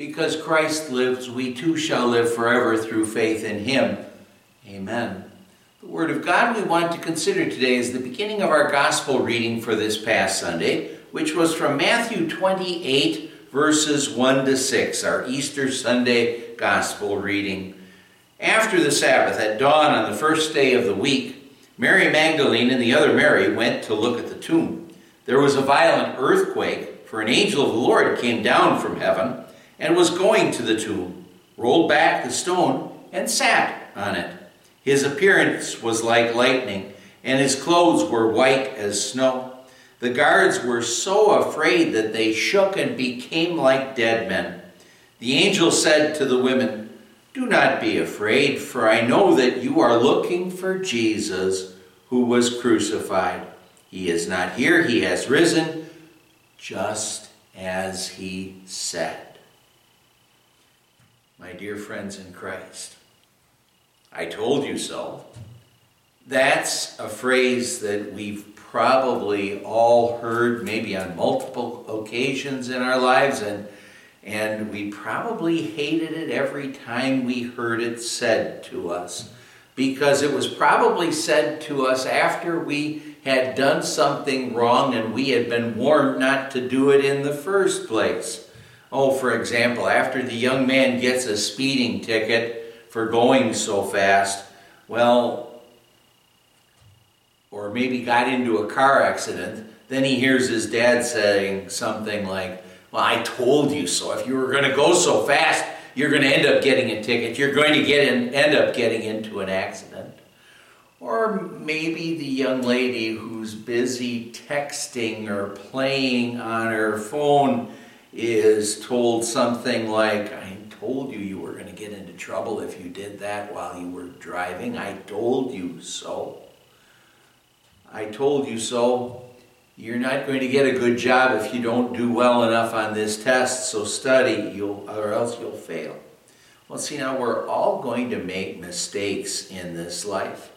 Because Christ lives, we too shall live forever through faith in him. Amen. The Word of God we want to consider today is the beginning of our Gospel reading for this past Sunday, which was from Matthew 28, verses 1 to 6, our Easter Sunday Gospel reading. After the Sabbath, at dawn on the first day of the week, Mary Magdalene and the other Mary went to look at the tomb. There was a violent earthquake, for an angel of the Lord came down from heaven and was going to the tomb, rolled back the stone, and sat on it. His appearance was like lightning, and his clothes were white as snow. The guards were so afraid that they shook and became like dead men. The angel said to the women, Do not be afraid, for I know that you are looking for Jesus who was crucified. He is not here, he has risen, just as he said. My dear friends in Christ, I told you so. That's a phrase that we've probably all heard maybe on multiple occasions in our lives and and we probably hated it every time we heard it said to us because it was probably said to us after we had done something wrong and we had been warned not to do it in the first place. Oh, for example, after the young man gets a speeding ticket for going so fast. Well, or maybe got into a car accident. Then he hears his dad saying something like, Well, I told you so. If you were going to go so fast, you're going to end up getting a ticket. You're going to get in, end up getting into an accident. Or maybe the young lady who's busy texting or playing on her phone is told something like, I told you you were going to get into trouble if you did that while you were driving. I told you so. I told you so. You're not going to get a good job if you don't do well enough on this test, so study, you'll, or else you'll fail. Well, see, now we're all going to make mistakes in this life.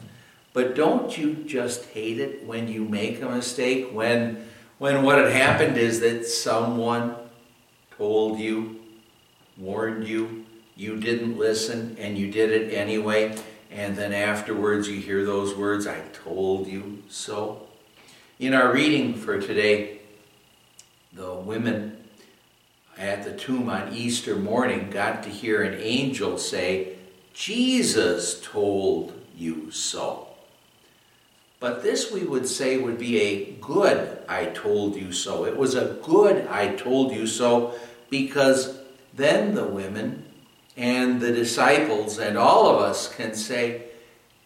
But don't you just hate it when you make a mistake? When, when what had happened is that someone told you warned you, you didn't listen, and you did it anyway, and then afterwards you hear those words, I told you so. In our reading for today, the women at the tomb on Easter morning got to hear an angel say, Jesus told you so. But this we would say would be a good I told you so. It was a good I told you so because then the women and the disciples and all of us can say,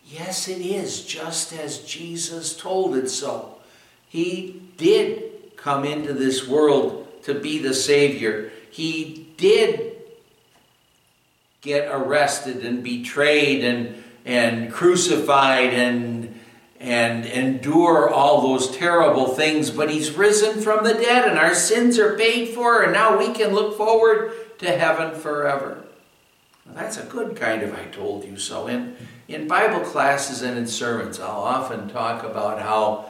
Yes, it is just as Jesus told it so. He did come into this world to be the Savior. He did get arrested and betrayed and, and crucified and, and endure all those terrible things, but He's risen from the dead and our sins are paid for, and now we can look forward to heaven forever. That's a good kind of I told you so. In, in Bible classes and in sermons, I'll often talk about how,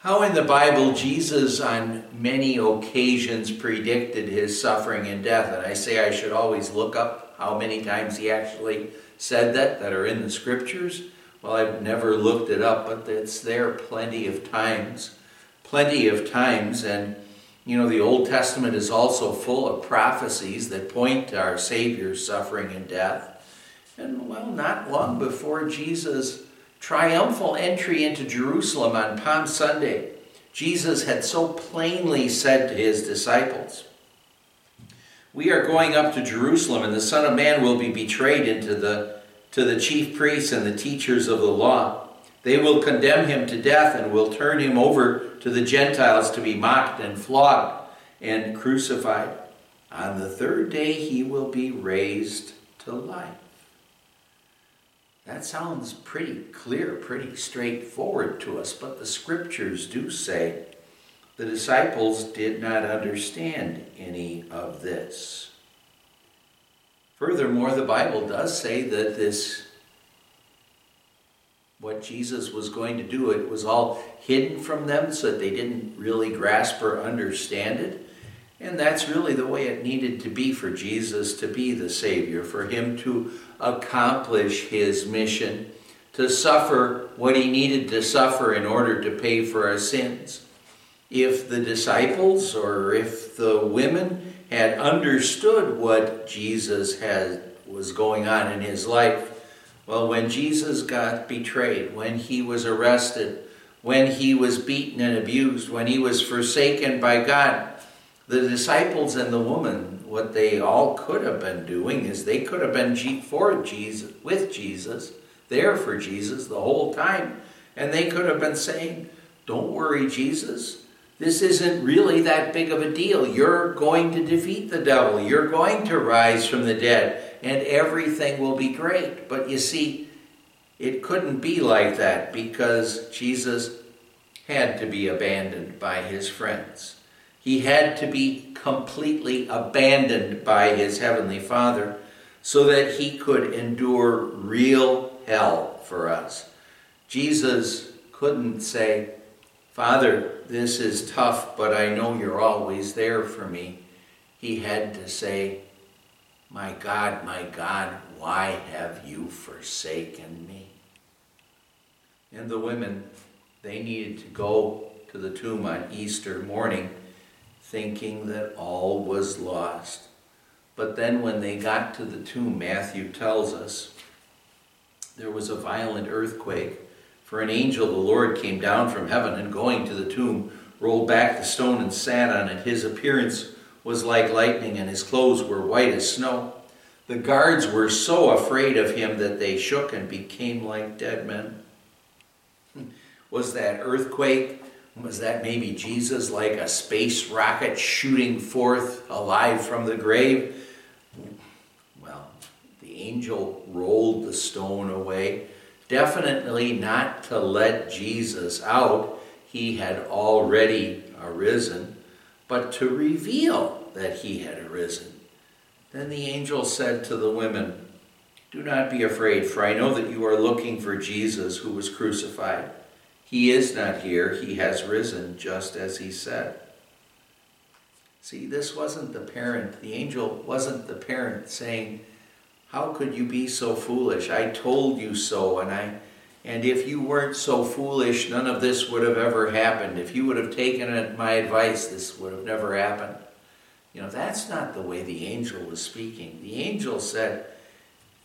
how in the Bible Jesus on many occasions predicted his suffering and death. And I say I should always look up how many times he actually said that, that are in the scriptures. Well, I've never looked it up, but it's there plenty of times. Plenty of times. And you know, the Old Testament is also full of prophecies that point to our Savior's suffering and death. And, well, not long before Jesus' triumphal entry into Jerusalem on Palm Sunday, Jesus had so plainly said to his disciples, We are going up to Jerusalem, and the Son of Man will be betrayed into the, to the chief priests and the teachers of the law they will condemn him to death and will turn him over to the Gentiles to be mocked and flogged and crucified. On the third day he will be raised to life. That sounds pretty clear, pretty straightforward to us, but the scriptures do say the disciples did not understand any of this. Furthermore, the Bible does say that this what Jesus was going to do. It was all hidden from them so that they didn't really grasp or understand it. And that's really the way it needed to be for Jesus to be the Savior, for him to accomplish his mission, to suffer what he needed to suffer in order to pay for our sins. If the disciples or if the women had understood what Jesus had was going on in his life, well, when Jesus got betrayed, when he was arrested, when he was beaten and abused, when he was forsaken by God, the disciples and the woman, what they all could have been doing is they could have been for Jesus, with Jesus, there for Jesus the whole time. And they could have been saying, Don't worry, Jesus. This isn't really that big of a deal. You're going to defeat the devil. You're going to rise from the dead, and everything will be great. But you see, it couldn't be like that because Jesus had to be abandoned by his friends. He had to be completely abandoned by his heavenly Father so that he could endure real hell for us. Jesus couldn't say, Father, this is tough, but I know you're always there for me. He had to say, My God, my God, why have you forsaken me? And the women, they needed to go to the tomb on Easter morning thinking that all was lost. But then when they got to the tomb, Matthew tells us, there was a violent earthquake, for an angel of the Lord came down from heaven and going to the tomb, rolled back the stone and sat on it. His appearance was like lightning, and his clothes were white as snow. The guards were so afraid of him that they shook and became like dead men. Was that earthquake was that maybe Jesus like a space rocket shooting forth alive from the grave? Well, the angel rolled the stone away. Definitely not to let Jesus out. He had already arisen, but to reveal that he had arisen. Then the angel said to the women, Do not be afraid, for I know that you are looking for Jesus who was crucified. He is not here, he has risen, just as he said. See, this wasn't the parent, the angel wasn't the parent saying, How could you be so foolish? I told you so, and I and if you weren't so foolish, none of this would have ever happened. If you would have taken my advice, this would have never happened. You know, that's not the way the angel was speaking. The angel said,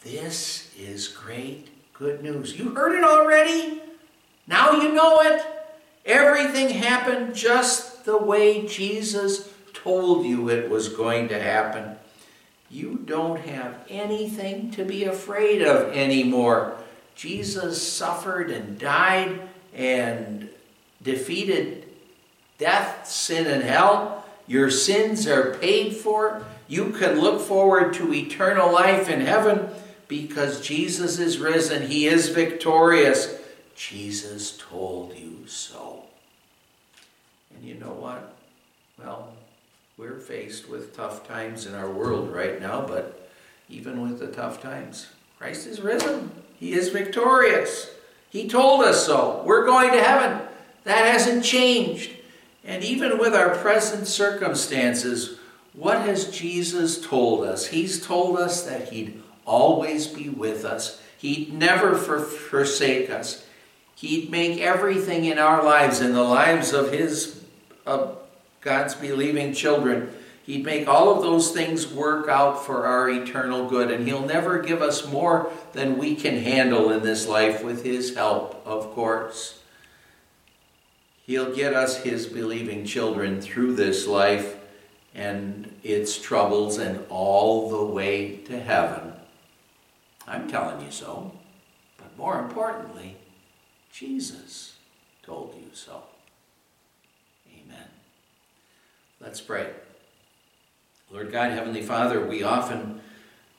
This is great good news. You heard it already? Now you know it. Everything happened just the way Jesus told you it was going to happen. Don't have anything to be afraid of anymore. Jesus suffered and died and defeated death, sin, and hell. Your sins are paid for. You can look forward to eternal life in heaven because Jesus is risen. He is victorious. Jesus told you so. And you know what? Well, we're faced with tough times in our world right now, but even with the tough times, Christ is risen. He is victorious. He told us so. We're going to heaven. That hasn't changed. And even with our present circumstances, what has Jesus told us? He's told us that He'd always be with us, He'd never forsake us. He'd make everything in our lives, in the lives of His, of God's believing children, He'd make all of those things work out for our eternal good. And He'll never give us more than we can handle in this life with His help, of course. He'll get us, His believing children, through this life and its troubles and all the way to heaven. I'm telling you so. But more importantly, Jesus told you so. Amen. Let's pray. Lord God, Heavenly Father, we often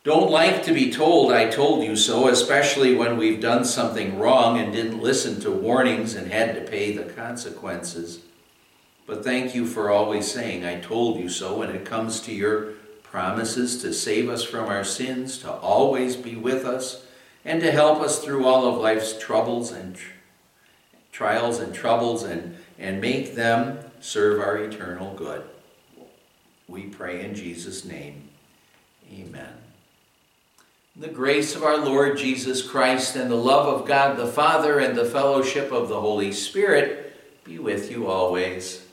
don't like to be told, I told you so, especially when we've done something wrong and didn't listen to warnings and had to pay the consequences. But thank you for always saying, I told you so, when it comes to your promises to save us from our sins, to always be with us, and to help us through all of life's troubles and trials and troubles and, and make them serve our eternal good. We pray in Jesus' name. Amen. The grace of our Lord Jesus Christ and the love of God the Father and the fellowship of the Holy Spirit be with you always.